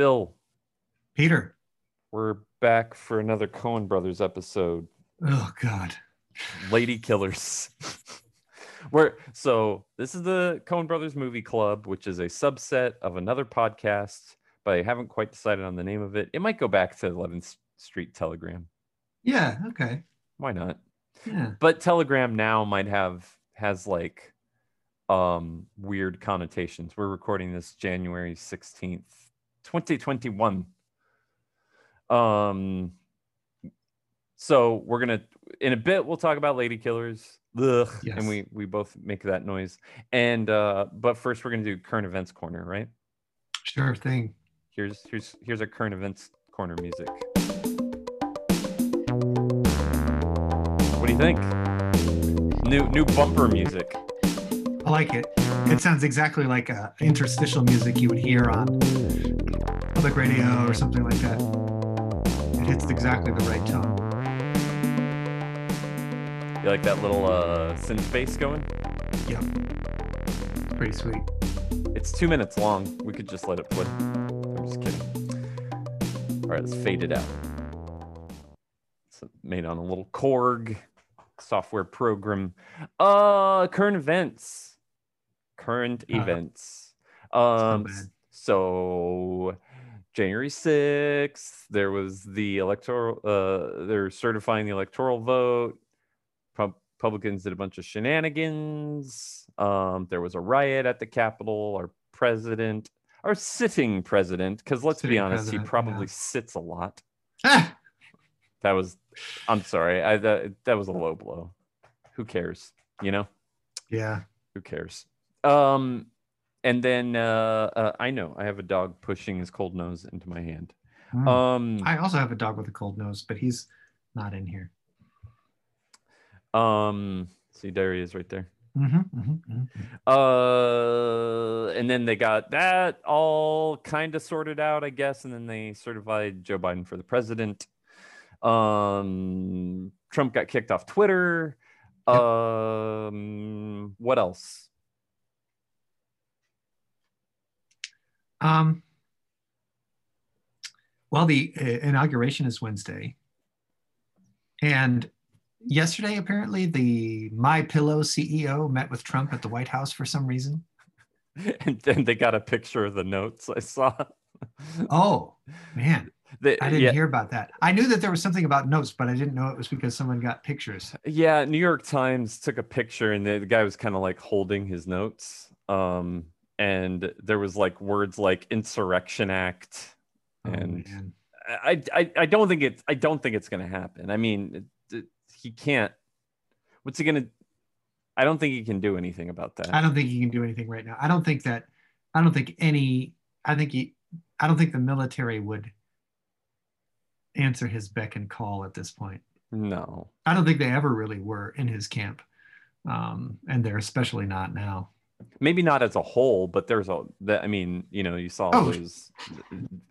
Bill, Peter. we're back for another Coen Brothers episode. Oh God. Lady Killers. We're so this is the Coen Brothers Movie Club, which is a subset of another podcast, but I haven't quite decided on the name of it. It might go back to 11th Street Telegram. Yeah. Okay. Why not? Yeah. But Telegram now might have has like um weird connotations. We're recording this January 16th, 2021. Um so we're gonna in a bit we'll talk about lady killers. Ugh, Yes. and we we both make that noise. And uh but first we're gonna do current events corner, right? Sure thing. Here's here's here's our current events corner music. What do you think? New new bumper music. I like it. It sounds exactly like uh, interstitial music you would hear on public radio or something like that. It hits exactly the right tone. You like that little uh synth bass going? Yep. It's Pretty sweet. It's two minutes long. We could just let it play. I'm just kidding. All right, let's fade it out. It's made on a little Korg software program. Uh, current events. Current Uh, events. Um, so January 6th, there was the electoral, uh, they're certifying the electoral vote. Republicans did a bunch of shenanigans. Um, there was a riot at the Capitol. Our president, our sitting president, because let's be honest, he probably yeah. sits a lot. Ah! That was, I'm sorry, I that, that was a low blow. Who cares? You know, Yeah. who cares? Um, and then uh, uh, I know I have a dog pushing his cold nose into my hand. Mm. Um, I also have a dog with a cold nose, but he's not in here. um, see, there he is, right there. Mm-hmm, mm-hmm, mm-hmm. Uh, and then they got that all kind of sorted out, I guess, and then they certified Joe Biden for the president. Um, Trump got kicked off Twitter. Yep. Um, what else? Um, well, the uh, inauguration is Wednesday, and yesterday apparently the My Pillow CEO met with Trump at the White House for some reason. And then they got a picture of the notes I saw. Oh man, They- I didn't yeah, hear about that. I knew that there was something about notes, but I didn't know it was because someone got pictures. yeah. New York Times took a picture, and the, the guy was kind of like holding his notes. Um, and there was like words like insurrection act, Oh, and man. I, I I don't think it's I don't think it's gonna happen. I mean, it- it- he can't. What's he gonna? I don't think he can do anything about that. I don't think he can do anything right now. I don't think that. I don't think any. I think he. I don't think the military would answer his beck and call at this point. No. I don't think they ever really were in his camp, um, and they're especially not now. Maybe not as a whole, but there's a that I mean, you know, you saw Oh. those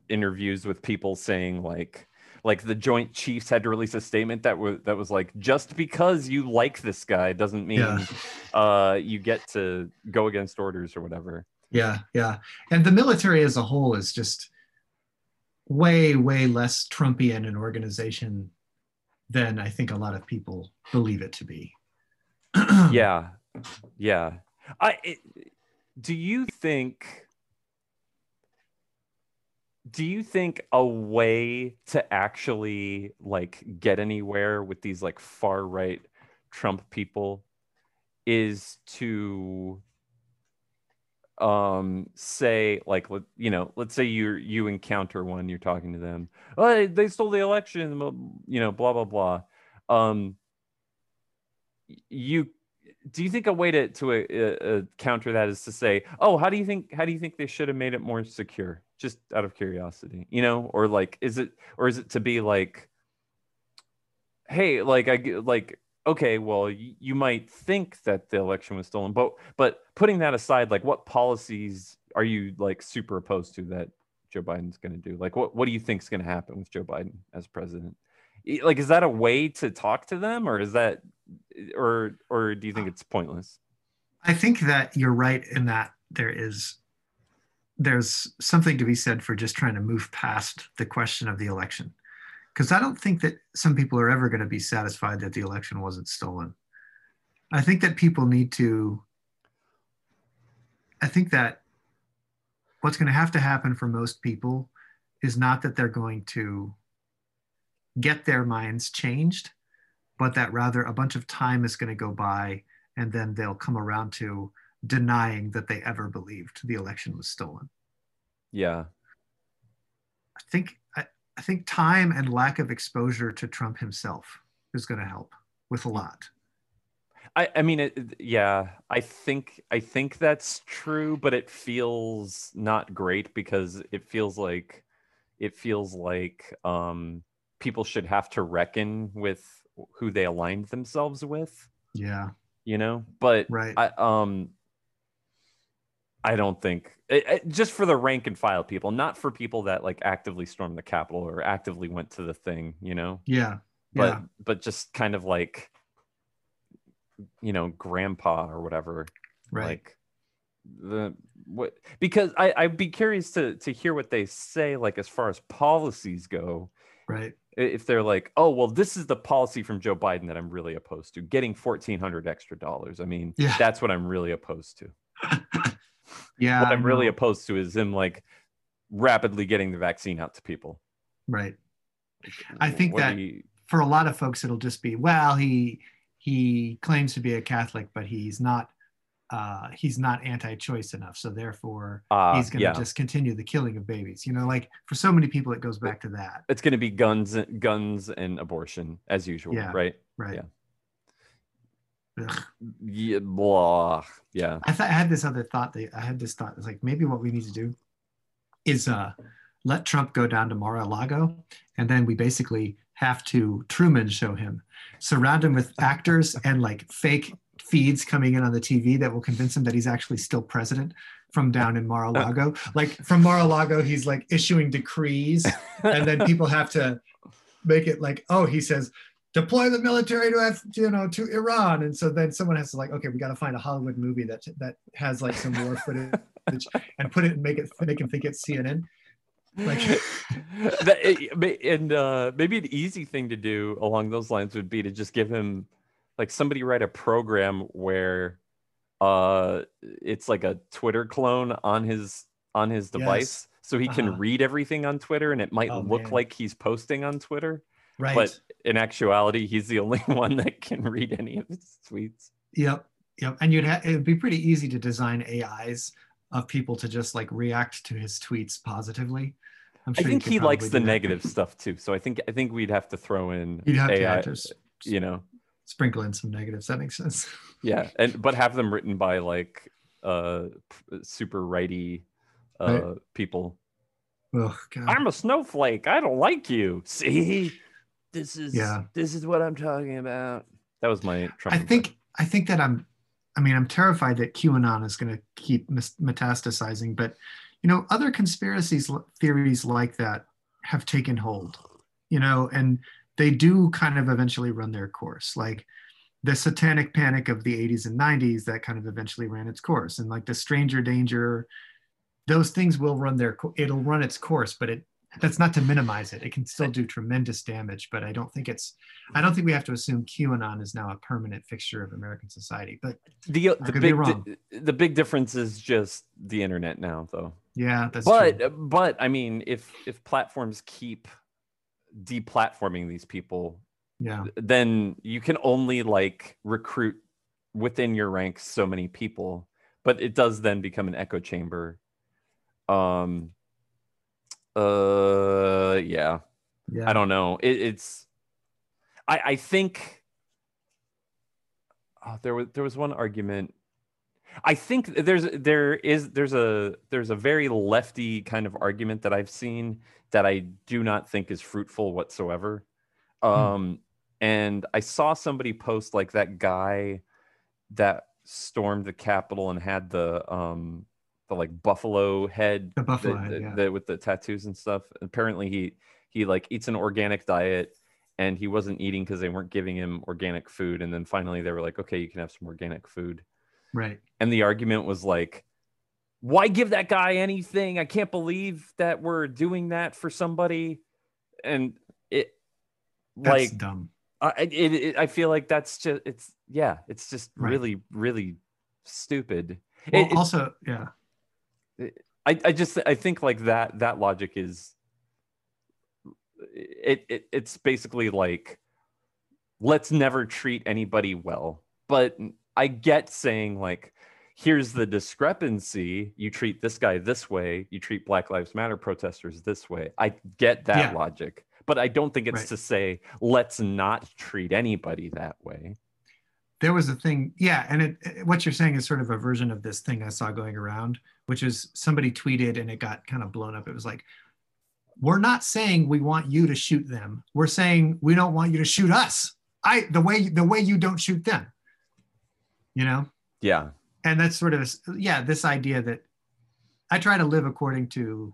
interviews with people saying like like the Joint Chiefs had to release a statement that was that was like just because you like this guy doesn't mean Yeah. uh you get to go against orders or whatever. Yeah, yeah, and the military as a whole is just way, way less Trumpian an organization than I think a lot of people believe it to be. yeah yeah i it, do you think do you think a way to actually like get anywhere with these like far right trump people is to um say like you know let's say you you encounter one you're talking to them oh they stole the election you know blah blah blah. Um you do you think a way to to uh, uh, counter that is to say oh how do you think how do you think they should have made it more secure? Just out of curiosity you know? Or like is it or is it to be like hey like I like okay well you might think that the election was stolen but but putting that aside like what policies are you like super opposed to that joe biden's going to do? Like what what do you think is going to happen with joe biden as president? Like is that a way to talk to them or is that or or do you think it's pointless I think that you're right in that there is there's something to be said for just trying to move past the question of the election. Because I don't think that some people are ever going to be satisfied that the election wasn't stolen. I think that people need to, I think that what's going to have to happen for most people is not that they're going to get their minds changed, but that rather a bunch of time is going to go by and then they'll come around to denying that they ever believed the election was stolen. Yeah. I think I, I think time and lack of exposure to Trump himself is going to help with a lot. I, I mean, it, yeah, I think I think that's true, but it feels not great because it feels like it feels like um, people should have to reckon with who they aligned themselves with. Yeah, you know. But right, I um, I don't think it, it, just for the rank and file people, not for people that like actively stormed the Capitol or actively went to the thing, you know. Yeah, but yeah. but just kind of like you know grandpa or whatever right like the what because i i'd be curious to to hear what they say like as far as policies go right. If they're like oh well this is the policy from joe biden that i'm really opposed to getting 1400 extra dollars. I mean Yeah. that's what i'm really opposed to. Yeah what i'm really opposed to is him like rapidly getting the vaccine out to people. Right. I think What that- you- for a lot of folks it'll just be well he he claims to be a catholic but he's not uh he's not anti-choice enough so therefore uh, he's going to yeah. just continue the killing of babies you know like for so many people it goes back to that. it's going to be guns guns and abortion as usual Yeah. right? right. Ugh. yeah blah yeah. I thought I had this other thought that I had this thought it's like maybe what we need to do is uh let Trump go down to Mar-a-Lago and then we basically have to Truman show him surround him with actors and like fake feeds coming in on the TV that will convince him that he's actually still president from down in Mar-a-Lago. Like from Mar-a-Lago he's like issuing decrees and then people have to make it like oh he says deploy the military to Af- you know to Iran. And so then someone has to like okay we got to find a Hollywood movie that that has like some war footage and put it and make it make him think it's CNN like and uh, maybe an easy thing to do along those lines would be to just give him like somebody write a program where uh it's like a twitter clone on his on his device so he can Uh-huh. read everything on twitter and it might Oh, look man. like he's posting on twitter right but in actuality he's the only one that can read any of his tweets yep yep and you'd have it'd be pretty easy to design AIs of people to just like react to his tweets positively I'm i sure you think he likes the that. negative stuff too so i think i think we'd have to throw in you'd have ai to you know sprinkle in some negatives. That makes sense. Yeah and but have them written by like uh super righty uh Right. people. Oh god. I'm a snowflake. I don't like you. See? This is Yeah. this is what i'm talking about. That was my Trump I think I think that I'm I mean I'm terrified that QAnon is going to keep metastasizing but you know other conspiracies theories like that have taken hold you know and they do kind of eventually run their course. Like the satanic panic of the 80s and 90s that kind of eventually ran its course. And like the stranger danger those things will run their it'll run its course but it that's not to minimize it. It can still do tremendous damage but i don't think it's i don't think we have to assume qanon is now a permanent fixture of american society but the, uh, I the big di- the big difference is just the internet now though. Yeah that's but true. but i mean if if platforms keep deplatforming these people yeah. then you can only like recruit within your ranks so many people but it does then become an echo chamber. Um uh yeah. Yeah. I don't know. It, it's i i think oh, there was there was one argument i think there's there is there's a there's a very lefty kind of argument that i've seen that i do not think is fruitful whatsoever. Um and i saw somebody post like that guy that stormed the capitol and had the um the like buffalo head The buffalo the- head, the- yeah. the- with the tattoos and stuff. Apparently he he like eats an organic diet and he wasn't eating because they weren't giving him organic food. And then finally they were like okay you can have some organic food right and the argument was like why give that guy anything? I can't believe that we're doing that for somebody. And it That's like dumb. I it, it, I feel like that's just it's yeah, it's just Right. really really stupid. Well, It- also, yeah. I, I just I think like that that logic is it, it it's basically like let's never treat anybody well. But I get saying like here's the discrepancy. You treat this guy this way, you treat Black Lives Matter protesters this way. I get that Yeah. logic. But I don't think it's Right. to say let's not treat anybody that way. there was a thing yeah and it, it- what you're saying is sort of a version of this thing i saw going around which is somebody tweeted and it got kind of blown up it was like we're not saying we want you to shoot them we're saying we don't want you to shoot us i the way the way you don't shoot them you know? Yeah. and that's sort of yeah this idea that i try to live according to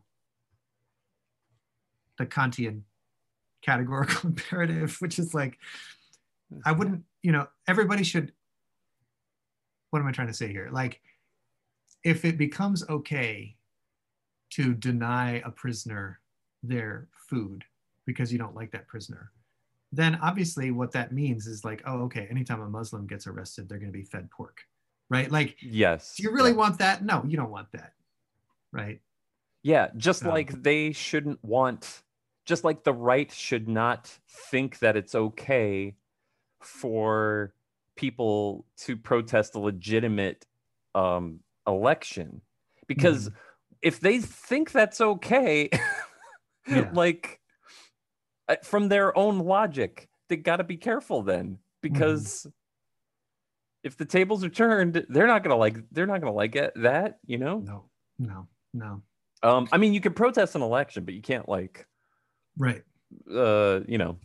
the kantian categorical imperative which is like i mm-hmm. wouldn't you know everybody should what am i trying to say here? Like if it becomes okay to deny a prisoner their food because you don't like that prisoner then obviously what that means is like oh okay anytime a muslim gets arrested they're going to be fed pork right like Yes. do you really yeah. want that no you don't want that right Yeah, just Um, like they shouldn't want, just like the right should not think that it's okay for people to protest a legitimate um, election. Because if they think that's okay, Yeah. like from their own logic, they got to be careful then. Because if the tables are turned, they're not gonna like they're not gonna like it that you know. no no no Um, I mean, you can protest an election, but you can't like, right uh, you know,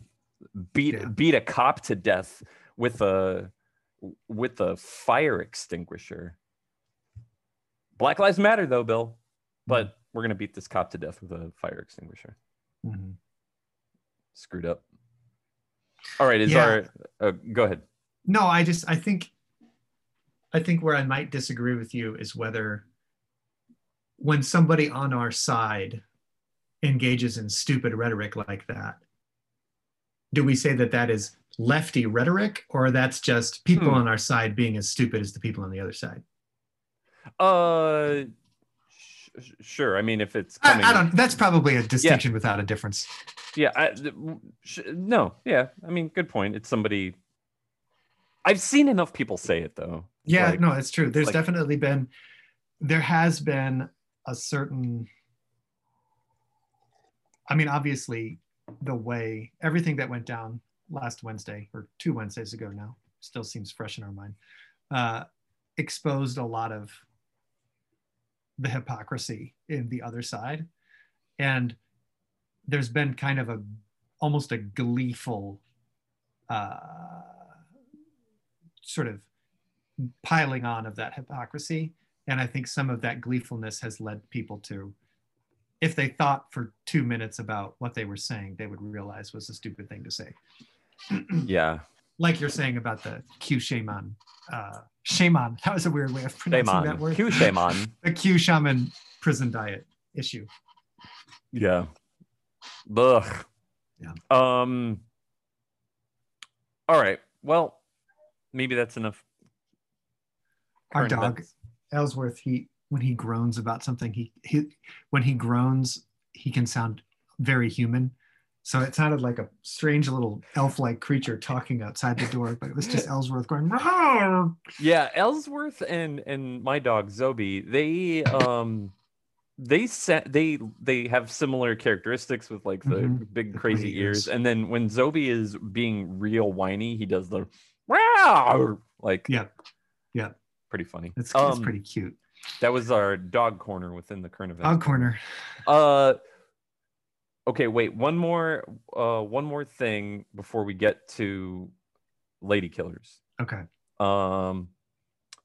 beat Yeah. beat a cop to death with a with a fire extinguisher. Black Lives Matter, though, Bill. But we're gonna beat this cop to death with a fire extinguisher. Mhm. Screwed up. All right, is Yeah. our uh, go ahead. no i just i think i think where i might disagree with you is whether when somebody on our side engages in stupid rhetoric like that do we say that that is lefty rhetoric or that's just people Hmm. on our side being as stupid as the people on the other side Uh, sure. I mean, if it's I, coming, I don't that's probably a distinction without a difference Yeah, I, sh- no, yeah. I mean, good point. It's somebody. I've seen enough people say it though. Yeah, Like- no, it's true. There's like- definitely been, there has been a certain, I mean, obviously, the way everything that went down last Wednesday or two Wednesdays ago now still seems fresh in our mind, uh, exposed a lot of the hypocrisy in the other side. And there's been kind of a almost a gleeful uh, sort of piling on of that hypocrisy. And I think some of that gleefulness has led people to, if they thought for two minutes about what they were saying, they would realize was a stupid thing to say. Yeah, like you're saying about the Q shaman. Uh, shaman, that was a weird way of pronouncing that shaman, word. Q shaman. The Q shaman prison diet issue. Yeah. Ugh. Yeah. Um. All right. Well, maybe that's enough. Our dog, events. Ellsworth, he when he groans about something, he, he when he groans, he can sound very human. So it sounded like a strange little elf-like creature talking outside the door, but it was just Ellsworth going. "Rawr." Yeah, Ellsworth and and my dog Zobi, they um they set they they have similar characteristics with like the Mhm. big crazy ears. And then when Zobi is being real whiny, he does the wow like Yeah, yeah. pretty funny. It's, it's Um, pretty cute. That was our dog corner within the current events. Dog corner. Uh okay, wait, one more uh one more thing before we get to lady killers. Okay. Um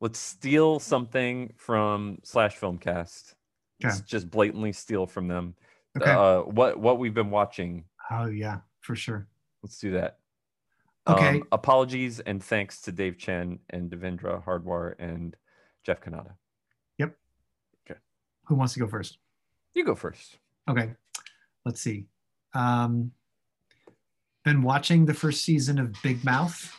let's steal something from Slash Filmcast. Let's Okay. just blatantly steal from them. Okay. Uh what what we've been watching. oh yeah, for sure. Let's do that. Okay. Um, apologies and thanks to Dave Chen and Devindra Hardawar and Jeff Cannata. Yep. Okay. who wants to go first? You go first. Okay, let's see. Um, been watching the first season of Big Mouth,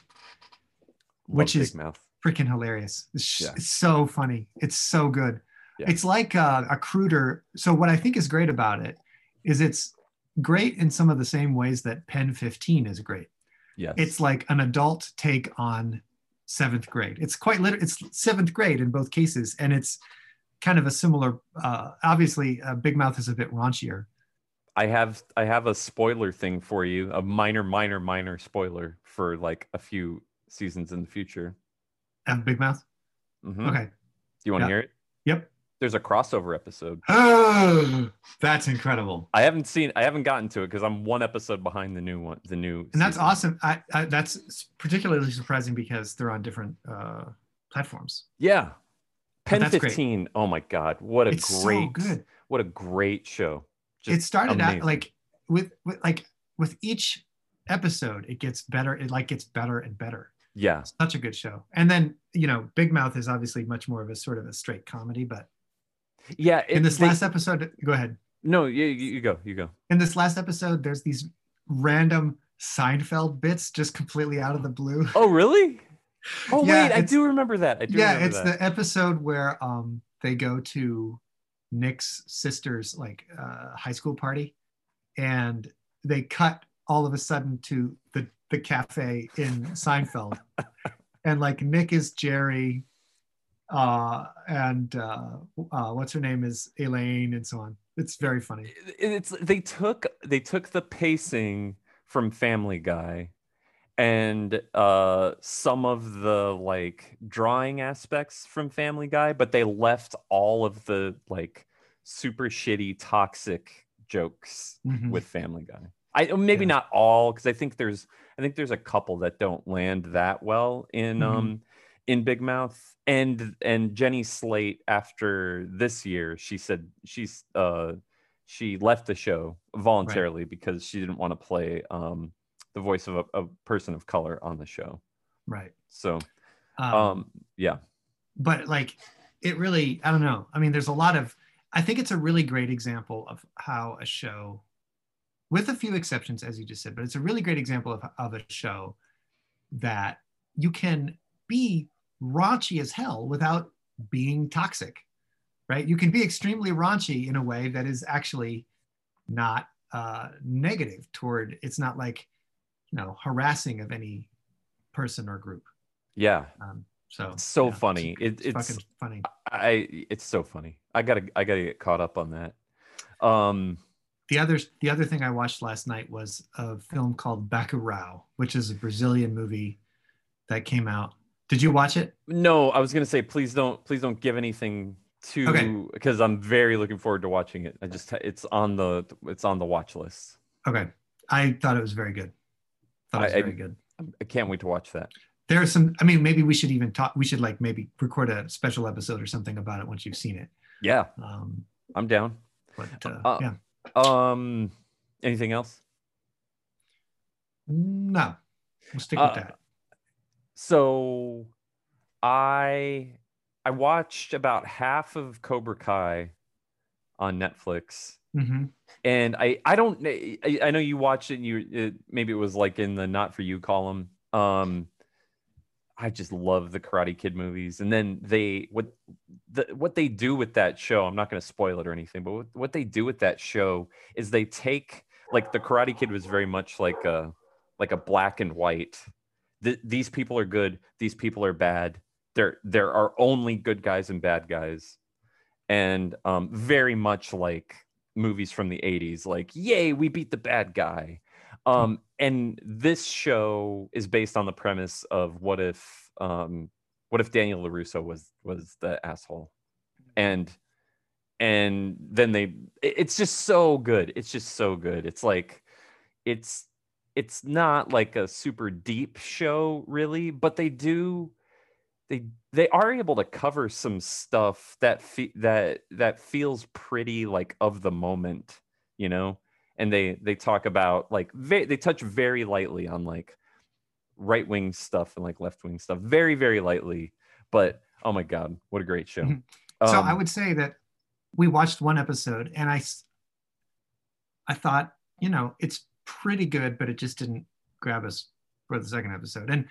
Love Which Big is- mouth. freaking hilarious. It's, Yeah. it's so funny. It's so good. Yeah. It's like uh, a cruder. So what I think is great about it is it's great in some of the same ways that Pen 15 is great. Yes. It's like an adult take on seventh grade. It's quite literally, it's seventh grade in both cases. And it's kind of a similar, uh, obviously uh, Big Mouth is a bit raunchier. I have I have a spoiler thing for you, a minor, minor, minor spoiler for like a few seasons in the future. of Big Mouth. Mhm. Okay. Do you want to Yeah. hear it? Yep. There's a crossover episode. Oh, that's incredible. I haven't seen. I haven't gotten to it because I'm one episode behind the new one. The new. And that's season. awesome. I, I, that's particularly surprising because they're on different uh, platforms. Yeah. Pen that's great. 15. Oh my God! What a it's great, so good. what a great show. It started amazing. out like with, with like with each episode, it gets better. It like gets better and better. yeah, Such a good show. And then you know, Big Mouth is obviously much more of a sort of a straight comedy. But yeah. in this they- last episode, go ahead. no, you, you go, you go. In this last episode, there's these random Seinfeld bits just completely out of the blue. Oh really? Oh Yeah, wait, I do remember that. I do yeah it's that. the episode where um they go to nick's sister's like uh, high school party and they cut all of a sudden to the the cafe in seinfeld. And like nick is jerry uh and uh, uh what's her name is elaine and so on. It's very funny. It's they took they took the pacing from family guy and uh some of the like drawing aspects from family guy but they left all of the like super shitty toxic jokes Mhm. with family guy i maybe Yeah. not all because i think there's i think there's a couple that don't land that well in Mhm. um in big mouth and and jenny slate after this year she said she's uh she left the show voluntarily because she didn't want to play um the voice of a, a person of color on the show. Right. So um, um yeah. but like it really i don't know. I mean there's a lot of i think it's a really great example of how a show with a few exceptions as you just said but it's a really great example of, of a show that you can be raunchy as hell without being toxic right? You can be extremely raunchy in a way that is actually not uh, negative toward it's not like you know harassing of any person or group yeah um, so It's so yeah, funny. It- it's- fucking funny. i it's so funny i gotta i gotta get caught up on that um The other the other thing I watched last night was a film called Bacurau, which is a Brazilian movie that came out. Did you watch it? No, I was gonna say please don't please don't give anything to Okay. because I'm very looking forward to watching it. I just it's on the it's on the watch list. Okay, I thought it was very good. Thought it was I- I- very good. I can't wait to watch that. There are some. I mean, maybe we should even talk. We should like maybe record a special episode or something about it once you've seen it. Yeah, Um, I'm down. but uh, Uh, yeah, Um, anything else? no, we'll stick Uh, with that. So, I I watched about half of Cobra Kai on Netflix. Hmm and I I don't I, I know you watched it and you it, maybe it was like in the not for you column. Um I just love the Karate Kid movies and then they what the what they do with that show, I'm not going to spoil it or anything, but what, what they do with that show is they take like the Karate Kid was very much like a like a black and white. Th- these people are good, these people are bad. There there are only good guys and bad guys. And um very much like movies from the 80s like yay we beat the bad guy. Um and this show is based on the premise of what if um what if daniel larusso was was the asshole? And and then they it's just so good. It's just so good. It's like it's it's not like a super deep show really but they do they they are able to cover some stuff that fe- that that feels pretty like of the moment you know and they they talk about like ve- they touch very lightly on like right wing stuff and like left wing stuff very very lightly but oh my god what a great show Mhm. so Um, I would say that we watched one episode and I I thought, you know, it's pretty good, but it just didn't grab us for the second episode. And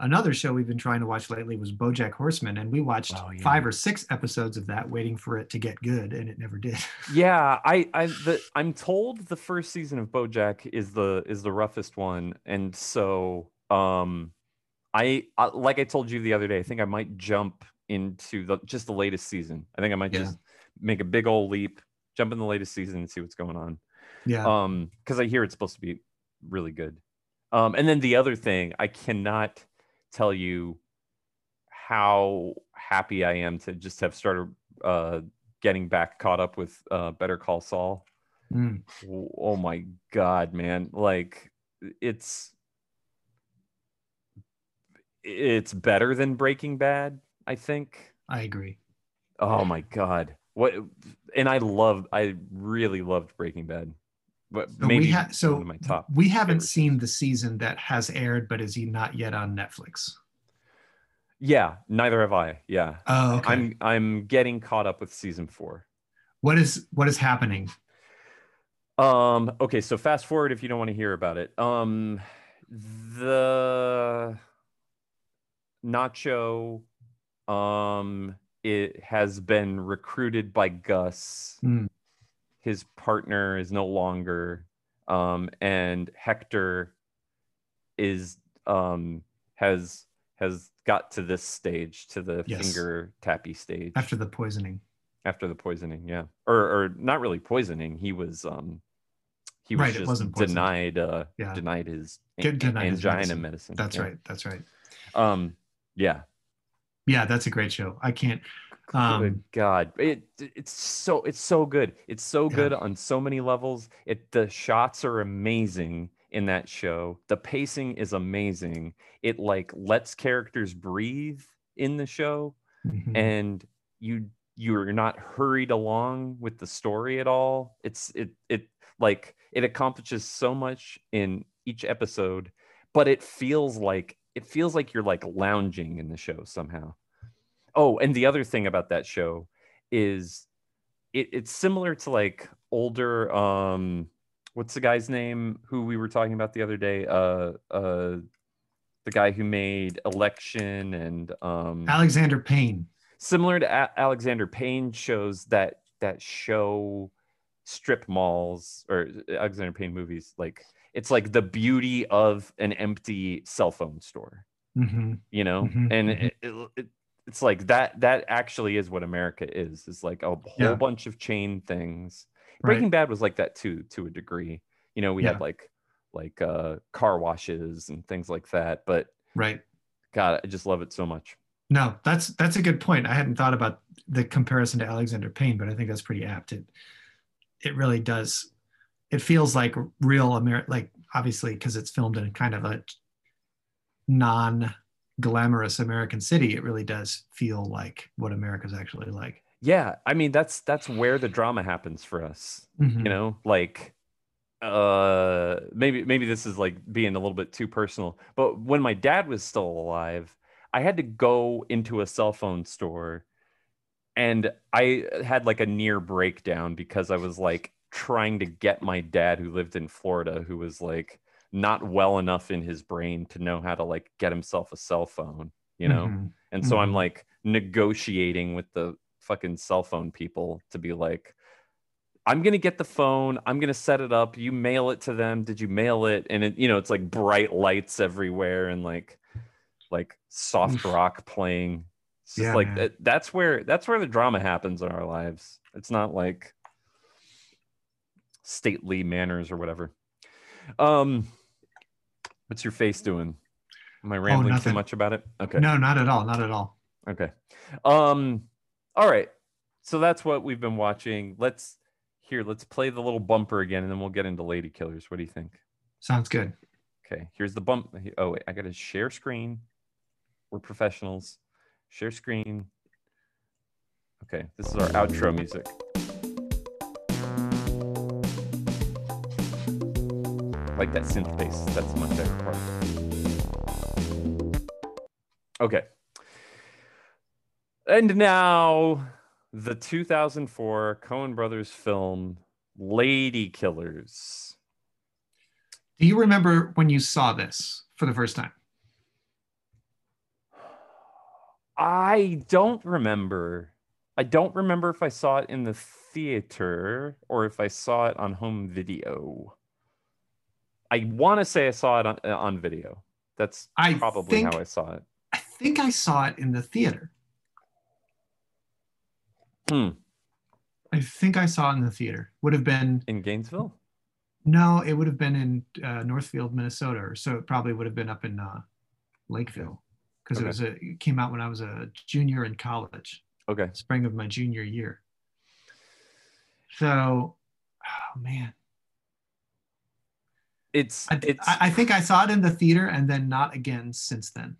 another show we've been trying to watch lately was BoJack Horseman, and we watched Oh, yeah. five or six episodes of that, waiting for it to get good, and it never did. Yeah, I I the I'm told the first season of BoJack is the is the roughest one, and so um, I, I like I told you the other day, I think I might jump into the just the latest season. I think I might Yeah. just make a big old leap, jump in the latest season, and see what's going on. yeah, um because i hear it's supposed to be really good um and then the other thing i cannot tell you how happy i am to just have started uh getting back caught up with uh better call saul Mm. Oh my god man like it's it's better than breaking bad i think I agree. Oh my god. What and I loved I really loved Breaking Bad. But So maybe we ha- so one of my top. we haven't favorite seen the season that has aired, but is he not yet on Netflix? Yeah, neither have I. Yeah. Oh, okay. I'm I'm getting caught up with season 4. what is what is happening? Um okay, so fast forward if you don't want to hear about it. Um the Nacho um it has been recruited by Gus. Hmm. His partner is no longer um and Hector is um has has got to this stage to the Yes. finger tappy stage After the poisoning. after the poisoning yeah or or not really poisoning he was um he was Right, it just wasn't poisoned. denied uh Yeah. denied his Get- denied his angina medicine. medicine, That's yeah. right. That's right. um yeah Yeah, that's a great show. I can't. good Um, god it it's so it's so good it's so Yeah. good on so many levels it the shots are amazing in that show the pacing is amazing it like lets characters breathe in the show mhm. and you you're not hurried along with the story at all it's it it like it accomplishes so much in each episode but it feels like it feels like you're like lounging in the show somehow oh and the other thing about that show is it, it's similar to like older um what's the guy's name who we were talking about the other day? Uh uh the guy who made election and um Alexander Payne. similar to A- Alexander Payne shows that that show strip malls or Alexander Payne movies like it's like the beauty of an empty cell phone store. Hmm you know? Mhm, and mhm. it, it, it, it's like that that actually is what America is is like a whole Yeah. bunch of chain things Right. Breaking Bad was like that too to a degree you know we Yeah. had like like uh car washes and things like that but Right. god I just love it so much No, that's that's a good point. I hadn't thought about the comparison to Alexander Payne, but I think that's pretty apt. It it really does. It feels like real America, like obviously because it's filmed in kind of a non-glamorous American city. It really does feel like what America's actually like. yeah I mean that's that's where the drama happens for us Mhm. you know like uh maybe maybe this is like being a little bit too personal but when my dad was still alive i had to go into a cell phone store and i had like a near breakdown because i was like trying to get my dad who lived in florida who was like not well enough in his brain to know how to like get himself a cell phone you know Mhm. and so I'm Mhm. like negotiating with the fucking cell phone people to be like, I'm gonna get the phone, I'm gonna set it up, you mail it to them. Did you mail it? And it, you know, it's like bright lights everywhere and like like soft rock playing. It's just Yeah, like that, that's where that's where the drama happens in our lives. It's not like stately manners or whatever. Um what's your face doing? Am I rambling too Oh, nothing. much about it? Okay. No, not at all. Not at all. Okay. Um all right. So that's what we've been watching. Let's here, let's play the little bumper again and then we'll get into Lady Killers. What do you think? Sounds good. Okay. Here's the bump. Oh, wait, I got to share screen. We're professionals. Share screen. Okay, this is our outro music. Like that synth bass. That's my favorite part. Okay. And now the 2004 Coen Brothers film Lady Killers. Do you remember when you saw this for the first time? I don't remember. I don't remember if I saw it in the theater or if I saw it on home video. I want to say I saw it on, uh, on video. That's I probably think- how I saw it. I think I saw it in the theater. Hmm. I think I saw it in the theater. Would have been In Gainesville? no, it would have been in uh, Northfield, Minnesota, or so it probably would have been up in uh, Lakeville because Okay. it was a it came out when I was a junior in college, Okay. spring of my junior year. So, oh man, It's I, it's I, think I saw it in the theater and then not again since then.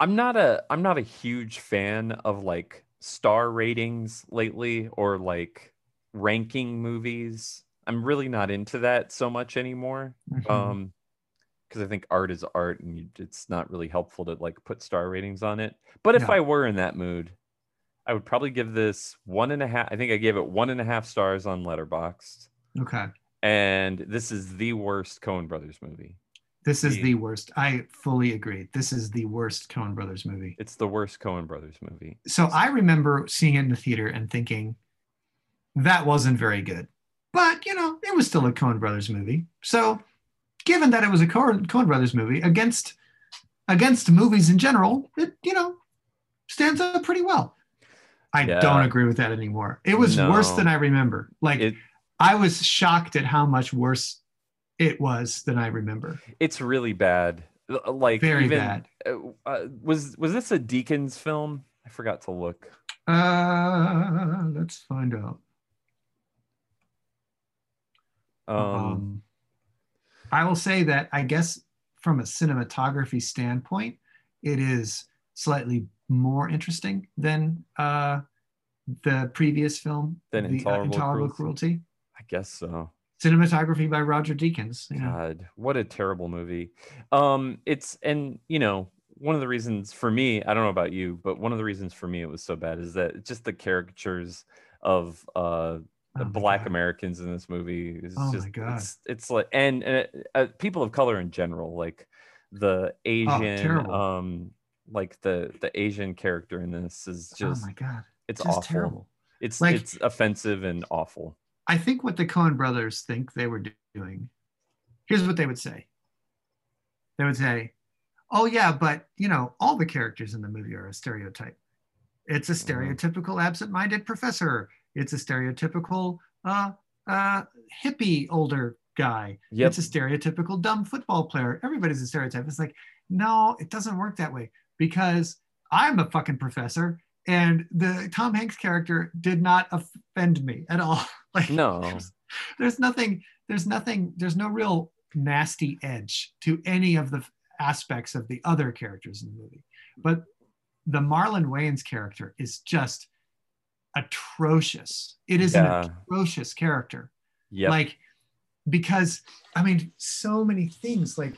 I'm not a I'm not a huge fan of like star ratings lately or like ranking movies. I'm really not into that so much anymore. Mhm. Um because I think art is art and you, it's not really helpful to like put star ratings on it. But if No. I were in that mood, I would probably give this one and a half. I think I gave it one and a half stars on Letterboxd. okay, And this is the worst Coen Brothers movie. this is Yeah. the worst. I fully agree. This is the worst Coen Brothers movie. It's the worst Coen Brothers movie. so I remember seeing it in the theater and thinking that wasn't very good. But you know, it was still a Coen Brothers movie. So, given that it was a Coen, Coen Brothers movie against against movies in general, it you know stands up pretty well. I Yeah. don't agree with that anymore. It was worse than I remember. Like It I was shocked at how much worse it was than I remember. it's really bad. Like Very even, bad. uh, uh, was was this a Deakins film? I forgot to look. Uh, let's find out. Um, Um, I will say that I guess from a cinematography standpoint, it is slightly more interesting than uh, the previous film, Than the uh, Intolerable Cruelty. I guess so. Cinematography by Roger Deakins. You know. God, what a terrible movie. Um, it's and you know one of the reasons for me, I don't know about you, but one of the reasons for me it was so bad is that just the caricatures of uh Oh black God. Americans in this movie is Oh just. It's, it's like and, and uh, people of color in general, like the Asian, Oh, um, like the the Asian character in this is just oh my god, it's just awful. terrible. It's Like- it's offensive and awful. I think what the Coen brothers think they were doing. Here's what they would say. They would say, "Oh yeah, but you know, all the characters in the movie are a stereotype. It's a Mhm. stereotypical absent-minded professor. It's a stereotypical uh, uh, hippie older guy. Yep. It's a stereotypical dumb football player. Everybody's a stereotype. It's like, no, it doesn't work that way because I'm a fucking professor." And the Tom Hanks character did not offend me at all. Like, No. there's, there's nothing there's nothing there's no real nasty edge to any of the aspects of the other characters in the movie but the marlon wayans character is just atrocious it is Yeah. an atrocious character Yep. like because i mean so many things like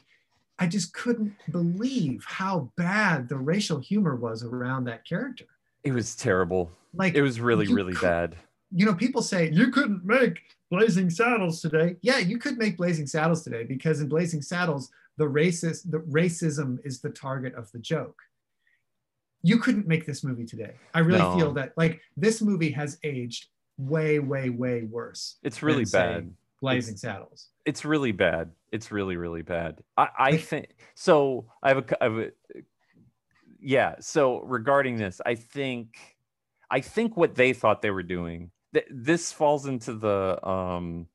i just couldn't believe how bad the racial humor was around that character it was terrible. like It was really, really could- bad. you know, people say you couldn't make Blazing Saddles today. Yeah, you could make Blazing Saddles today because in Blazing Saddles, the racist, the racism is the target of the joke. You couldn't make this movie today. I really No. feel that like this movie has aged way, way, way worse. It's really than, say, bad. Blazing Saddles. It's really bad. It's really, really bad. I, I think so. I have a, I have a, yeah. So regarding this, I think, I think what they thought they were doing. Th- this falls into the um,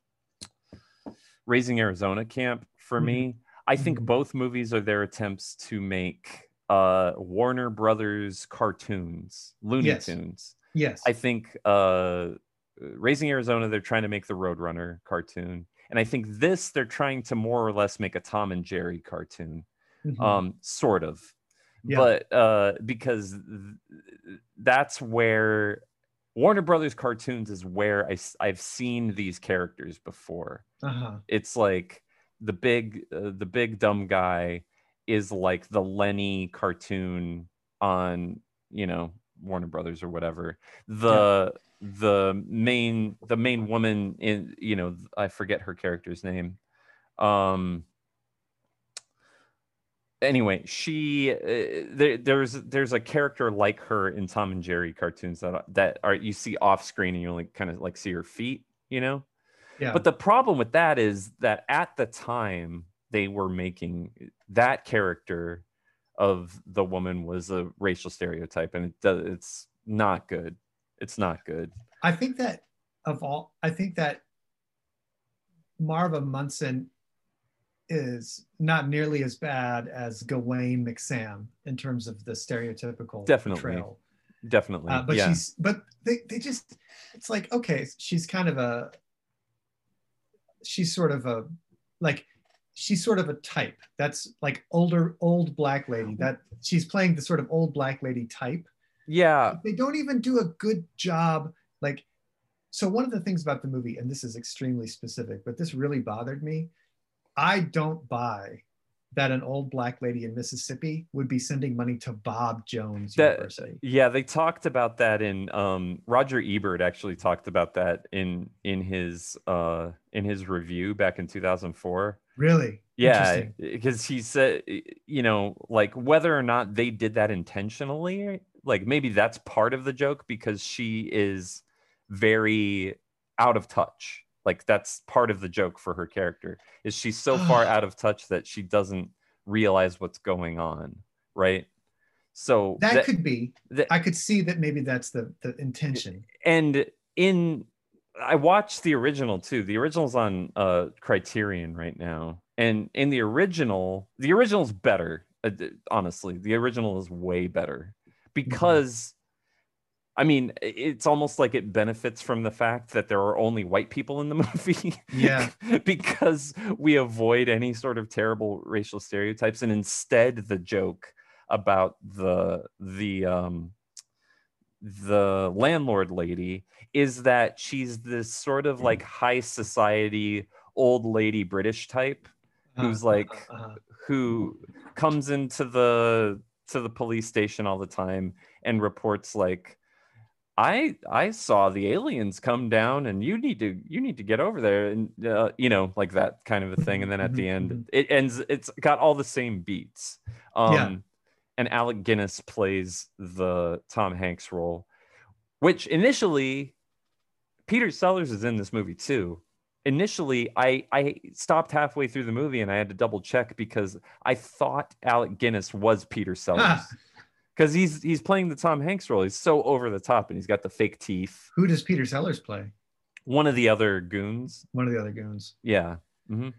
raising Arizona camp for Mhm. me. I think Mhm. both movies are their attempts to make uh, Warner Brothers cartoons, Looney Yes. Tunes. Yes. I think uh, Raising Arizona, they're trying to make the Roadrunner cartoon, and I think this they're trying to more or less make a Tom and Jerry cartoon, Mhm. um, sort of. Yeah. But uh, because th- that's where Warner Brothers cartoons is where I, I've seen these characters before. uh-huh. It's like the big uh, the big dumb guy is like the Lenny cartoon on you know Warner Brothers or whatever. The the main the main woman in you know I forget her character's name. Um. Anyway, she uh, there, there's there's a character like her in Tom and Jerry cartoons that that are you see off screen and you only kind of like see her feet, you know. Yeah. But the problem with that is that at the time they were making that character of the woman was a racial stereotype, and it does, it's not good. It's not good. I think that of all, I think that Marva Munson is not nearly as bad as Gawain MacSam in terms of the stereotypical Definitely. portrayal. Definitely. Uh, but yeah. she's but they, they just it's like okay she's kind of a she's sort of a like she's sort of a type that's like older old black lady that she's playing the sort of old black lady type yeah. they don't even do a good job like so one of the things about the movie and this is extremely specific but this really bothered me i don't buy that an old black lady in mississippi would be sending money to bob jones That- university Yeah, they talked about that in um Roger Ebert actually talked about that in in his uh in his review back in 2004. really Yeah, because he said you know, like whether or not they did that intentionally, like maybe that's part of the joke because she is very out of touch. Like that's part of the joke for her character is she's so far out of touch that she doesn't realize what's going on, right? So that, could be that- i could see that maybe that's the the intention and in I watched the original too. The original's on uh Criterion right now. And in the original, the original's better. uh, honestly, the original is way better because I mean, it's almost like it benefits from the fact that there are only white people in the movie. Yeah. because we avoid any sort of terrible racial stereotypes and instead the joke about the the um the landlord lady is that she's this sort of like high society old lady British type who's Uh-huh, like uh-huh. who comes into the to the police station all the time and reports like I I saw the aliens come down and you need to you need to get over there and uh, you know like that kind of a thing and then at the end it ends it's got all the same beats um Yeah. and Alec Guinness plays the Tom Hanks role which initially Peter Sellers is in this movie too initially I I stopped halfway through the movie and I had to double check because I thought Alec Guinness was Peter Sellers. Because he's he's playing the Tom Hanks role. He's so over the top and he's got the fake teeth. who does peter sellers play? One of the other goons, one of the other goons. Yeah, hmm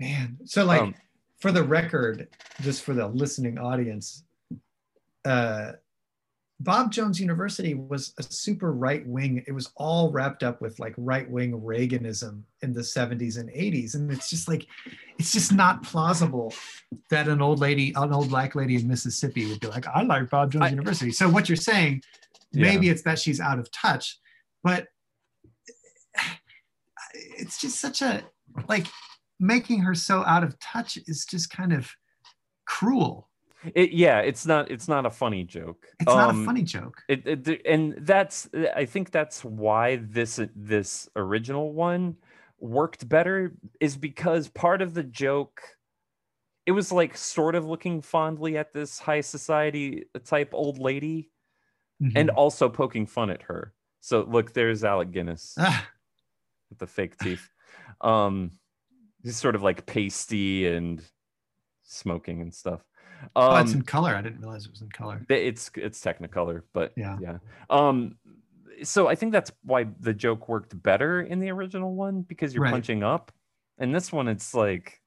man. So like Um, for the record just for the listening audience uh bob jones university was a super right wing. It was all wrapped up with like right wing reaganism in the 70s and 80s and it's just like it's just not plausible that an old lady an old black lady in mississippi would be like i like bob jones I- university. So what you're saying maybe it's that she's out of touch but it's just such a like making her so out of touch is just kind of cruel It, yeah, it's not it's not a funny joke. it's not Um, a funny joke It, it and that's I think that's why this this original one worked better is because part of the joke it was like sort of looking fondly at this high society type old lady and Mhm. also poking fun at her. So look, there's Alec Guinness Ah, with the fake teeth. Um, he's sort of like pasty and smoking and stuff. Oh, Um, it's in color i didn't realize it was in color it's it's Technicolor, but Yeah. yeah. Um, so I think that's why the joke worked better in the original one because you're Right. punching up, and this one it's like,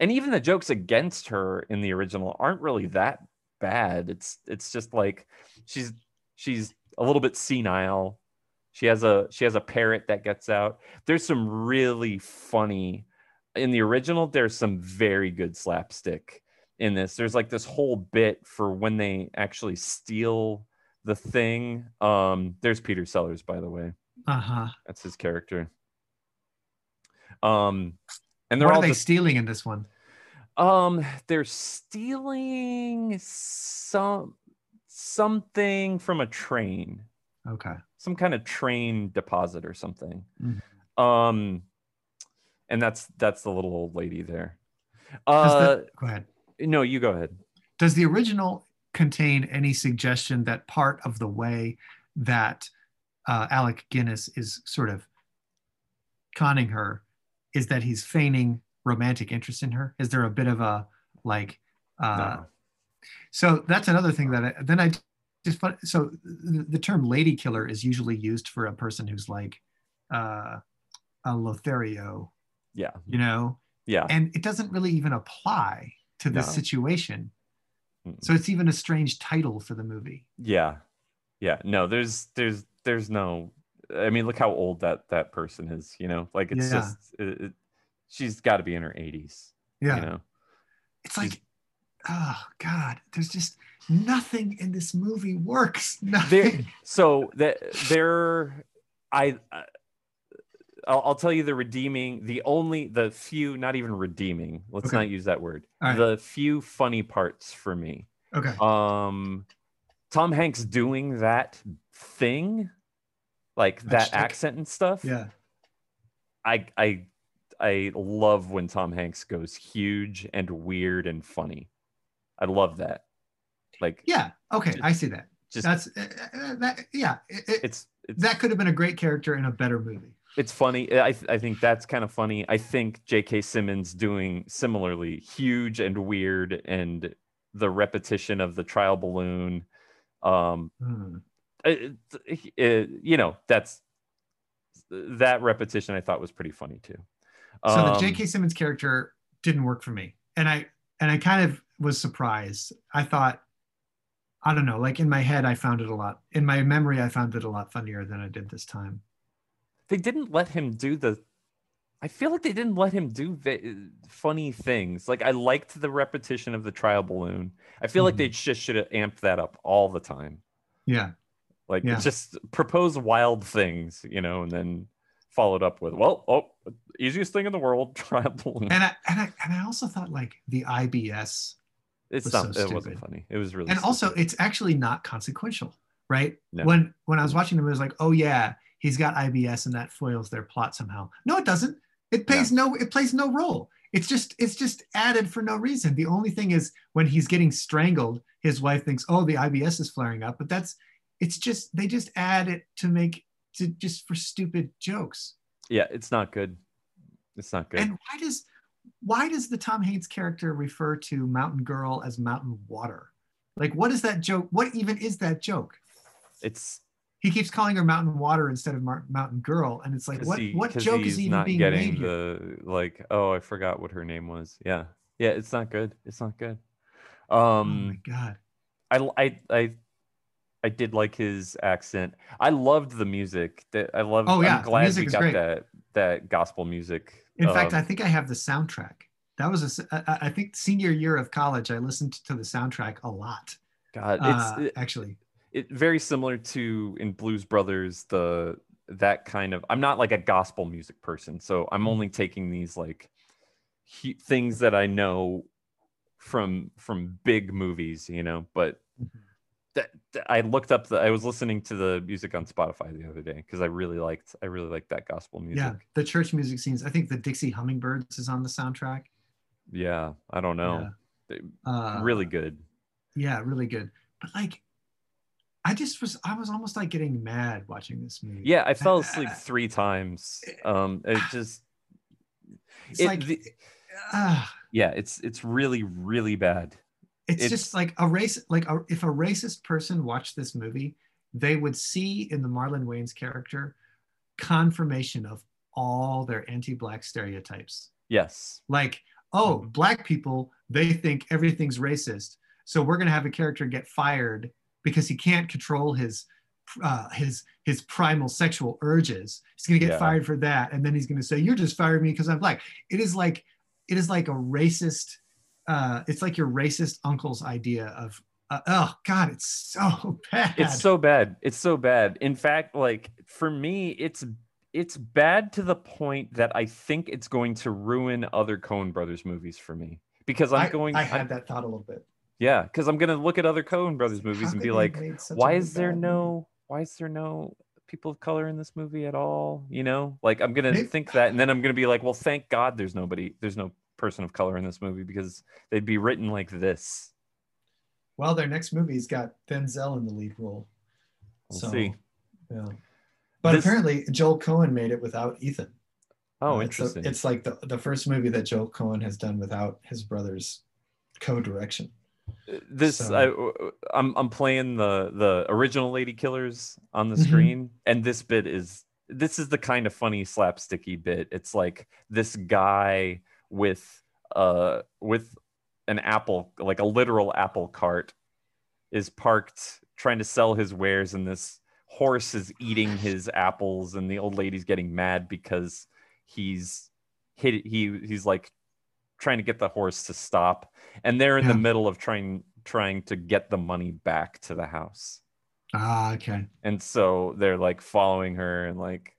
and even the jokes against her in the original aren't really that bad. It's it's just like she's she's a little bit senile. She has a she has a parrot that gets out. There's some really funny in the original. There's some very good slapstick in this. There's like this whole bit for when they actually steal the thing. Um, there's Peter Sellers, by the way. uh-huh That's his character. Um, and they're what all are they just stealing in this one um, they're stealing some something from a train, Okay. some kind of train deposit or something. Mhm. Um, and that's that's the little old lady there. Uh, the- go ahead. No, you go ahead. Does the original contain any suggestion that part of the way that uh, Alec Guinness is sort of conning her is that he's feigning romantic interest in her? Is there a bit of a like? Uh, No. So that's another thing that I, then I just so the, the term lady killer is usually used for a person who's like uh, a Lothario, Yeah, you know, yeah. and it doesn't really even apply to this No. situation. So it's even a strange title for the movie. Yeah. Yeah. No, there's there's there's no I mean, look how old that that person is, you know? Like it's Yeah. just it, it- she's got to be in her 80s, Yeah. you know. It's like, oh God, there's just nothing in this movie works. Nothing. So that there I I'll, I'll tell you the redeeming, the only, the few, not even redeeming. Let's Okay. not use that word. Right. The few funny parts for me. okay. Um, Tom Hanks doing that thing, like That accent and stuff. Yeah. I I I love when Tom Hanks goes huge and weird and funny. I love that. Like Yeah. Okay. I see that. just That's uh, that. Yeah. It- it's it's that could have been a great character in a better movie. It's funny. I th- I think that's kind of funny. I think J.K. Simmons doing similarly huge and weird and the repetition of the trial balloon. Um, Hmm. it, it- you know that's that repetition I thought was pretty funny too. So the Um, J.K. Simmons character didn't work for me, and I and I kind of was surprised. I thought, I don't know, like in my head, I found it a lot. In my memory, I found it a lot funnier than I did this time. They didn't let him do the i feel like they didn't let him do funny things. Like i liked the repetition of the trial balloon. I feel like they mm-hmm. just should have amped that up all the time. Yeah. like Yeah. just propose wild things you know and then followed up with well oh easiest thing in the world trial balloon. And I and I and I also thought like the IBS it's was not so it wasn't funny. It was really and also it's actually not consequential right? No. when when i was watching the movie i was like oh yeah he's got ibs and that foils their plot somehow. No it doesn't. It plays no it plays no role. It's just it's just added for no reason. The only thing is when he's getting strangled his wife thinks oh the ibs is flaring up but that's it's just they just add it to make to just for stupid jokes. Yeah it's not good. It's not good. And why does why does the Tom Hanks character refer to Mountain Girl as Mountain Water? Like, what is that joke? What even is that joke? it's He keeps calling her Mountain Water instead of Mar- Mountain Girl, and it's like, what he- what joke is even not being getting made here? the like oh i forgot what her name was yeah yeah it's not good it's not good um oh my god! I I I I did like his accent. I loved the music. That I love. Oh, yeah, I'm glad music we is got great. that that gospel music. In fact, um, I think I have the soundtrack. That was a s- I- I- I think senior year of college. I listened to the soundtrack a lot. God, Uh, it's it, actually, it very similar to in Blues Brothers the that kind of. I'm not like a gospel music person, so I'm only taking these like hu- things that I know from from big movies, you know. But that, that- I looked up the. I was listening to the music on Spotify the other day because I really liked. I really liked that gospel music. yeah, the church music scenes. I think the Dixie Hummingbirds is on the soundtrack. Yeah, I don't know. Uh, really good. yeah really good but like i just was i was almost like getting mad watching this movie Yeah, I fell asleep three times. Um, it just it's it- like the- ah, yeah, it's it's really really bad. it's, it's- just like a race like a, if a racist person watched this movie they would see in the marlon wayans character confirmation of all their anti-black stereotypes Yes. like oh Mhm. black people they think everything's racist so we're going to have a character get fired because he can't control his uh, his his primal sexual urges he's going to get Yeah. fired for that and then he's going to say you're just firing me because i'm black it is like it is like a racist uh, it's like your racist uncle's idea of uh, oh god it's so bad It's so bad. It's so bad. In fact, like for me, it's it's bad to the point that I think it's going to ruin other Coen Brothers movies for me because I'm I, going. I I'm- had that thought a little bit Yeah, because I'm gonna look at other Coen Brothers movies How and be like, have made such a why is there no why is there no people of color in this movie at all? You know, like I'm gonna Maybe- think that, and then I'm gonna be like, well, thank God there's nobody, there's no person of color in this movie because they'd be written like this. Well, their next movie's got Denzel in the lead role. We'll So, see. Yeah. But This- apparently, Joel Coen made it without Ethan. Oh, it's a- interesting. It's, like the, the first movie that Joel Coen has done without his brother's co-direction. This so- I, I'm I'm playing the the original Lady Killers on the Mhm. screen, and this bit is this is the kind of funny slapsticky bit. It's like this guy with uh with an apple like a literal apple cart is parked trying to sell his wares, and this horse is eating his apples, and the old lady's getting mad because he's hit he he's like trying to get the horse to stop and they're in the middle of trying trying to get the money back to the house. Ah, okay. and so they're like following her and like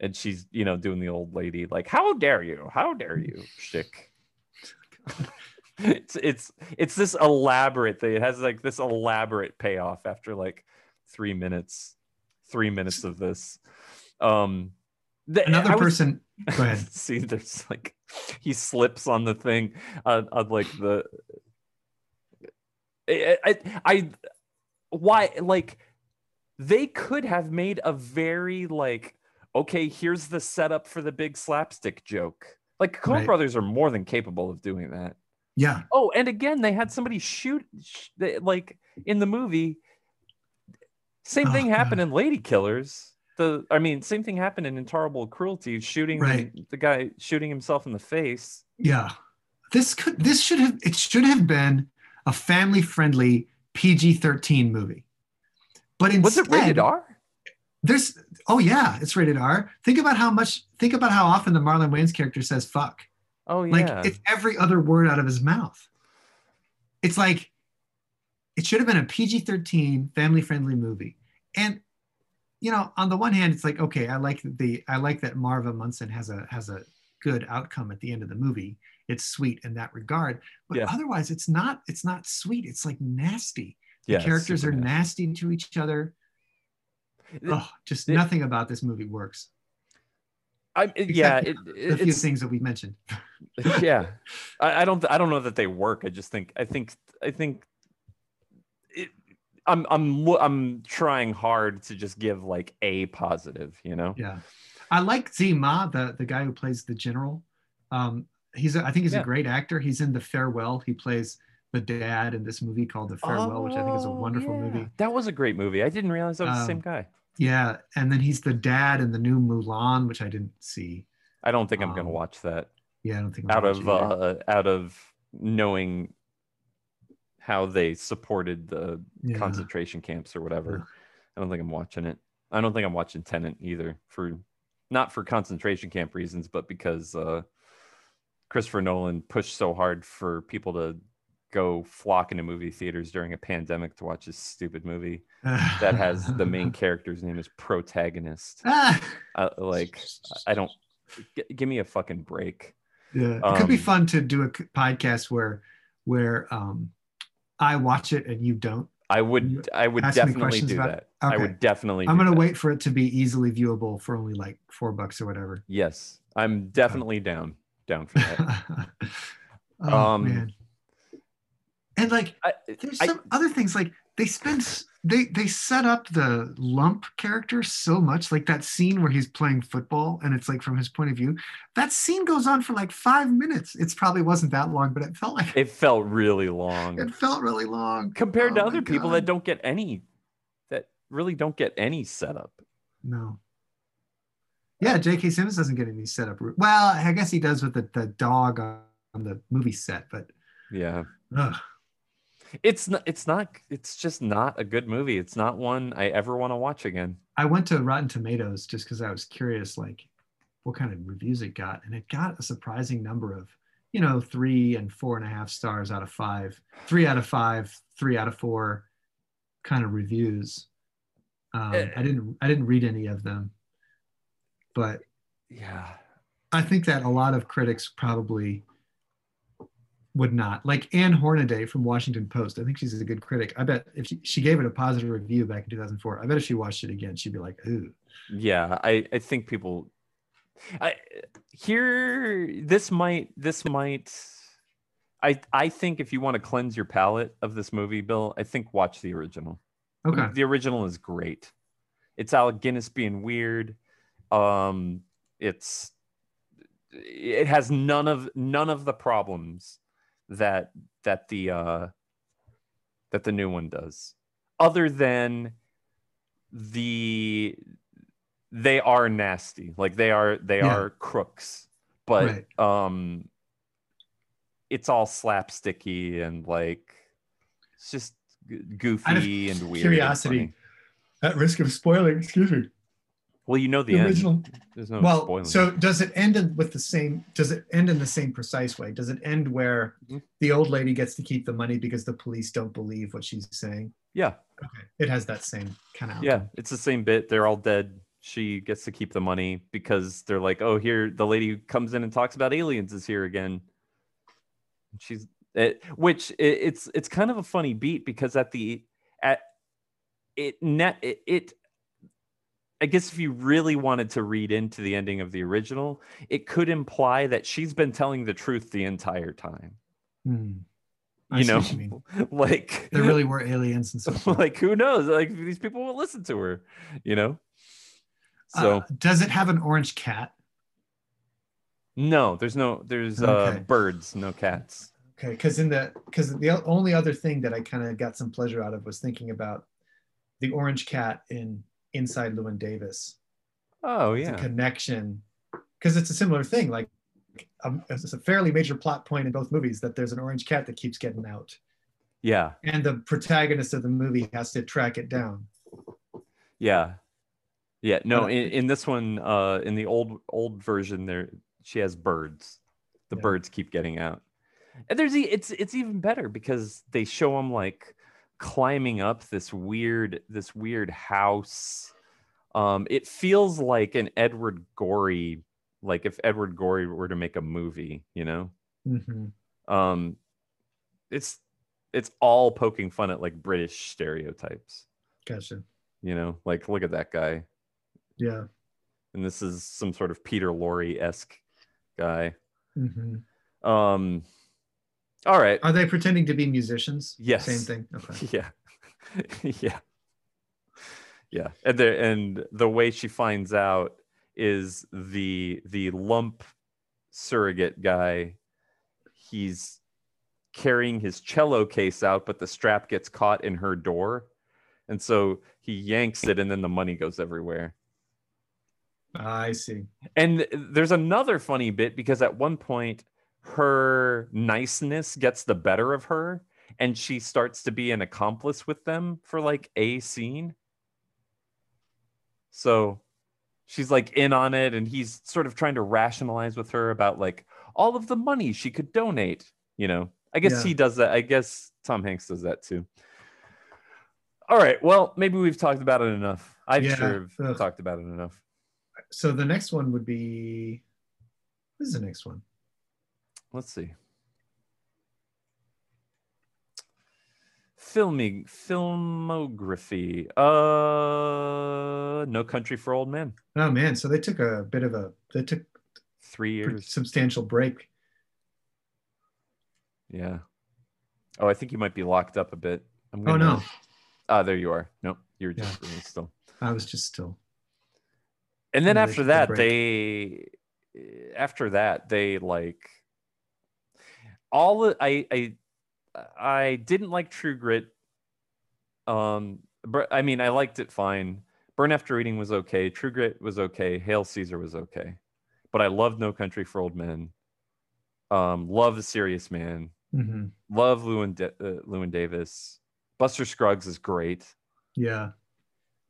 and she's you know doing the old lady like how dare you? How dare you shtick it's it's it's this elaborate thing. It has like this elaborate payoff after like three minutes three minutes of this. Um the- Another was- person. Go ahead. See, there's like he slips on the thing on, on like the. I, I, I, why like they could have made a very like okay here's the setup for the big slapstick joke like Coen Right. Brothers are more than capable of doing that. Yeah. Oh, and again, they had somebody shoot sh- they- like in the movie. Same Oh, thing God. happened in Lady Killers. The I mean, same thing happened in Intolerable Cruelty, shooting Right. the guy shooting himself in the face. Yeah. This could. This should have. It should have been a family-friendly PG-13 movie. But instead, Was it rated R? There's. Oh yeah, it's rated R. Think about how much. Think about how often the Marlon Wayans character says "fuck." Oh yeah, Like it's every other word out of his mouth. It's like it should have been a PG-13 family-friendly movie. And you know, on the one hand, it's like, okay, I like the I like that Marva Munson has a has a good outcome at the end of the movie. It's sweet in that regard. But Yeah. otherwise it's not it's not sweet. It's like nasty. The Yeah, characters are super nasty to each other. It- Oh, just it- nothing about this movie works. I, it- yeah, it, The it, few things that we mentioned. yeah. I, I don't I don't know that they work. I just think I think I think I'm I'm I'm trying hard to just give like a positive, you know. Yeah, I like Tzi Ma, the the guy who plays the general. Um, he's a, I think he's Yeah. a great actor. He's in The Farewell. He plays the dad in this movie called The Farewell, which I think is a Oh, wonderful yeah. movie. That was a great movie. I didn't realize that was the same Um, guy. Yeah, and then he's the dad in the new Mulan, which I didn't see. I don't think I'm gonna um, watch that Yeah, I don't think I'm out of watch it either. uh out of knowing how they supported the Yeah. concentration camps or whatever. I don't think I'm watching it. I don't think I'm watching Tenet either for not for concentration camp reasons, but because uh, Christopher Nolan pushed so hard for people to go flock into movie theaters during a pandemic to watch this stupid movie that has the main character's name as protagonist. Uh, like, I don't g- give me a fucking break. Yeah, it could be Um, fun to do a podcast where where um, I watch it and you don't. I would, I would definitely do that. it? I would definitely. I'm gonna that. wait for it to be easily viewable for only like four bucks or whatever. Yes, I'm definitely down, down for that. oh Um, man. And like I, there's I- some other things like they spend they they set up the lump character so much like that scene where he's playing football and it's like from his point of view that scene goes on for like five minutes. It's probably wasn't that long but it felt like it felt really long. it felt really long. Compared to Oh my other people that don't get any that really don't get any setup. No. Yeah j.k simmons doesn't get any setup. Well i guess he does with the, the dog on the movie set but yeah. Ugh. It's not it's not it's just not a good movie it's not one i ever want to watch again I went to Rotten Tomatoes just because I was curious, like what kind of reviews it got, and it got a surprising number of, you know, three and four and a half stars out of five, three out of five, three out of four, kind of reviews. Um, Eh. I didn't, I didn't read any of them, but yeah I think that a lot of critics probably would not. Like Ann Hornaday from Washington Post. I think she's a good critic. I bet if she, she gave it a positive review back in 2004, I bet if she watched it again, she'd be like, ooh. Yeah, I, I think people I here this might this might I I think if you want to cleanse your palate of this movie, Bill, I think watch the original. Okay. The original is great. It's Alec Guinness being weird. Um it's it has none of none of the problems that that the uh that the new one does other than the they are nasty like they are they Yeah. are crooks but Right. um it's all slapsticky and like it's just goofy and weird curiosity. funny. At risk of spoiling, excuse me. Well you know the, The end original. there's no well, spoiling so does it end in, with the same? Does it end in the same precise way? Does it end where Mhm. the old lady gets to keep the money because the police don't believe what she's saying? yeah Okay, it has that same kind of. Yeah, it's the same bit. They're all dead. She gets to keep the money because they're like, oh, here the lady who comes in and talks about aliens is here again. She's it, which it, it's it's kind of a funny beat because at the at it net it, it I guess if you really wanted to read into the ending of the original, it could imply that she's been telling the truth the entire time. Hmm. You know, you like There really were aliens and stuff. like who knows? Like these people will listen to her, you know. So Uh, does it have an orange cat? no, there's no there's uh birds, no cats. Okay, because in the because the only other thing that I kind of got some pleasure out of was thinking about the orange cat in Inside Llewyn Davis. Oh yeah. connection because it's a similar thing like um, it's a fairly major plot point in both movies that there's an orange cat that keeps getting out Yeah. and the protagonist of the movie has to track it down Yeah. Yeah. No, in, in this one, uh in the old old version there she has birds. The Yeah. birds keep getting out. And there's it's it's even better because they show them like climbing up this weird this weird house. Um it feels like an Edward Gorey like if Edward Gorey were to make a movie, you know? hmm um it's it's all poking fun at like british stereotypes. Gotcha. You know like look at that guy. Yeah. And this is some sort of peter lorre-esque guy. Hmm um all right. Are they pretending to be musicians? Yes. same thing? Okay. Yeah. Yeah. Yeah. And the and the way she finds out is the the lump surrogate guy he's carrying his cello case out but the strap gets caught in her door. And so he yanks it and then the money goes everywhere. I see. And there's another funny bit because at one point her niceness gets the better of her and she starts to be an accomplice with them for like a scene. So she's like in on it and he's sort of trying to rationalize with her about like all of the money she could donate, you know. I guess Yeah. he does that. I guess Tom Hanks does that too. All right. Well, maybe we've talked about it enough. I've Yeah. sure have Ugh. talked about it enough. so the next one would be what is the next one Let's see. Filming filmography. Uh No Country for Old Men. oh man so they took a bit of a they took Three years. substantial break Yeah. Oh, I think you might be locked up a bit. I'm oh gonna... no Ah, there you are. Nope, you're Yeah. just really still. i was just still And then after that, they after that they like all the- I I I didn't like True Grit. Um, but I mean, I liked it fine. Burn After Reading was okay. True Grit was okay. Hail Caesar was okay. But I loved No Country for Old Men. Um, love The Serious Man. hmm Love Llewyn, Da- uh, Llewyn Davis. Buster Scruggs is great. Yeah.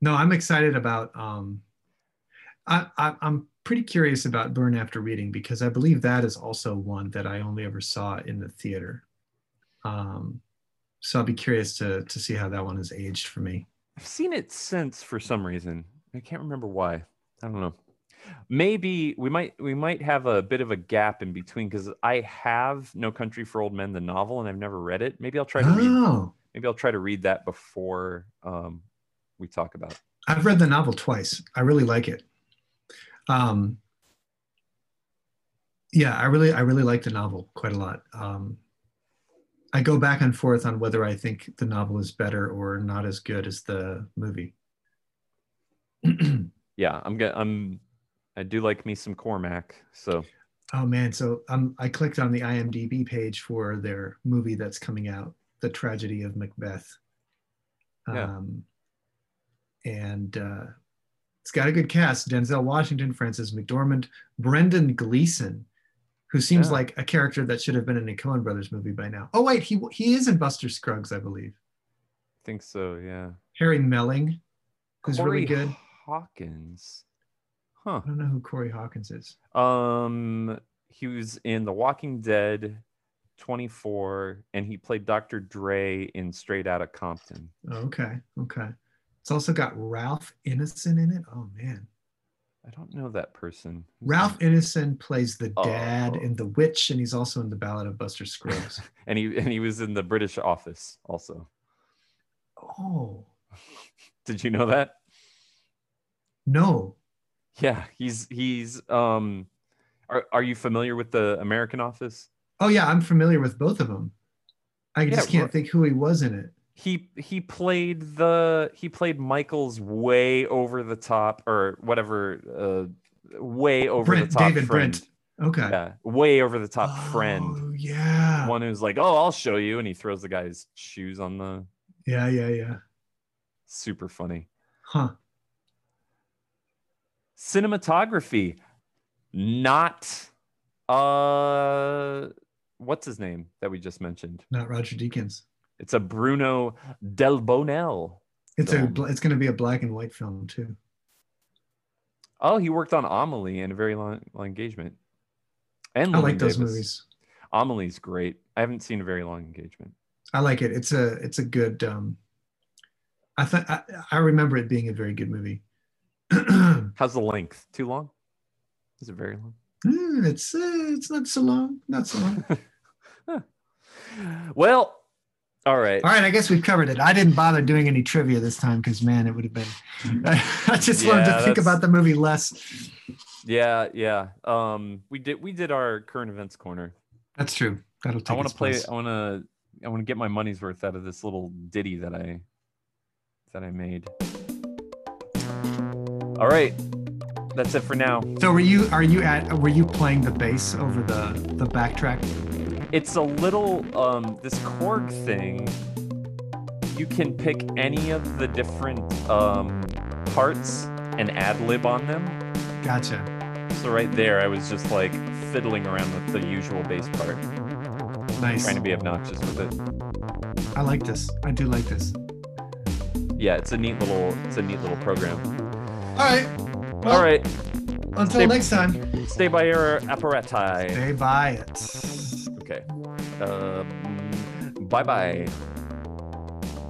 No, I'm excited about. Um, I, I I'm pretty curious about Burn After Reading because I believe that is also one that I only ever saw in the theater. Um, so I'll be curious to to see how that one has aged for me. I've seen it since for some reason. I can't remember why. I don't know. maybe we might we might have a bit of a gap in between because I have No Country for Old Men, the novel, and I've never read it. Maybe I'll try to read. Oh, Maybe I'll try to read that before um, we talk about. it. I've read the novel twice. I really like it. Um, yeah, I really, I really like the novel quite a lot. Um, I go back and forth on whether I think the novel is better or not as good as the movie. Yeah, I'm gonna. I'm. I do like me some Cormac. So Oh man, so um, I clicked on the IMDb page for their movie that's coming out, The Tragedy of Macbeth. Yeah. Um, and uh, it's got a good cast: Denzel Washington, Frances McDormand, Brendan Gleeson, who seems Yeah. like a character that should have been in a Coen Brothers movie by now. Oh wait, he he is in Buster Scruggs, I believe. I think so. Yeah. Harry Melling, who's really Corey good. Hawkins. Huh. I don't know who Corey Hawkins is. Um, he was in The Walking Dead, 24, and he played Dr. Dre in Straight Outta Compton. Okay, okay. It's also got Ralph Ineson in it. Oh man. I don't know that person. Ralph? Ineson plays the dad Oh. in The Witch, and he's also in The Ballad of Buster Scruggs. and he and he was in the British Office also. oh Did you know that? no, Yeah, he's he's um. Are are you familiar with the American Office? oh yeah, I'm familiar with both of them. I just Yeah, can't think who he was in it. He he played the he played Michael's way over the top or whatever uh way over Brent, the top David friend. Brent. Okay. Yeah, way over the top friend. Oh yeah. One who's like, "Oh, I'll show you," and he throws the guy's shoes on the. Yeah, yeah, yeah. Super funny. Huh. Cinematography, not uh, what's his name that we just mentioned? Not Roger Deakins. It's a Bruno Delbonnel. It's a. Film. bl- It's going to be a black and white film too. Oh, he worked on Amelie and a very long, long engagement. And I like those Davis. movies. Amelie's great. I haven't seen a very long engagement. I like it. It's a. It's a good. um I thought I, I remember it being a very good movie. How's the length? Too long? Is it very long? Mm, it's uh, it's not so long. Not so long. Well, all right. All right, I guess we've covered it. I didn't bother doing any trivia this time because man, it would have been. I just wanted to think about the movie less. Yeah, yeah. Um, we did we did our current events corner. That's true. That'll take. I want to play. place. I want to. I want to get my money's worth out of this little ditty that I that I made. All right, that's it for now. So were you? Are you at? Were you playing the bass over the the backtrack? It's a little um this Korg thing. You can pick any of the different um parts and ad lib on them. Gotcha. So right there, I was just like fiddling around with the usual bass part, Nice. trying to be obnoxious with it. I like this. I do like this. Yeah, it's a neat little it's a neat little program. All right. All right, Until Stay- next time. stay by your apparati. Stay by it. Okay. Um, bye bye.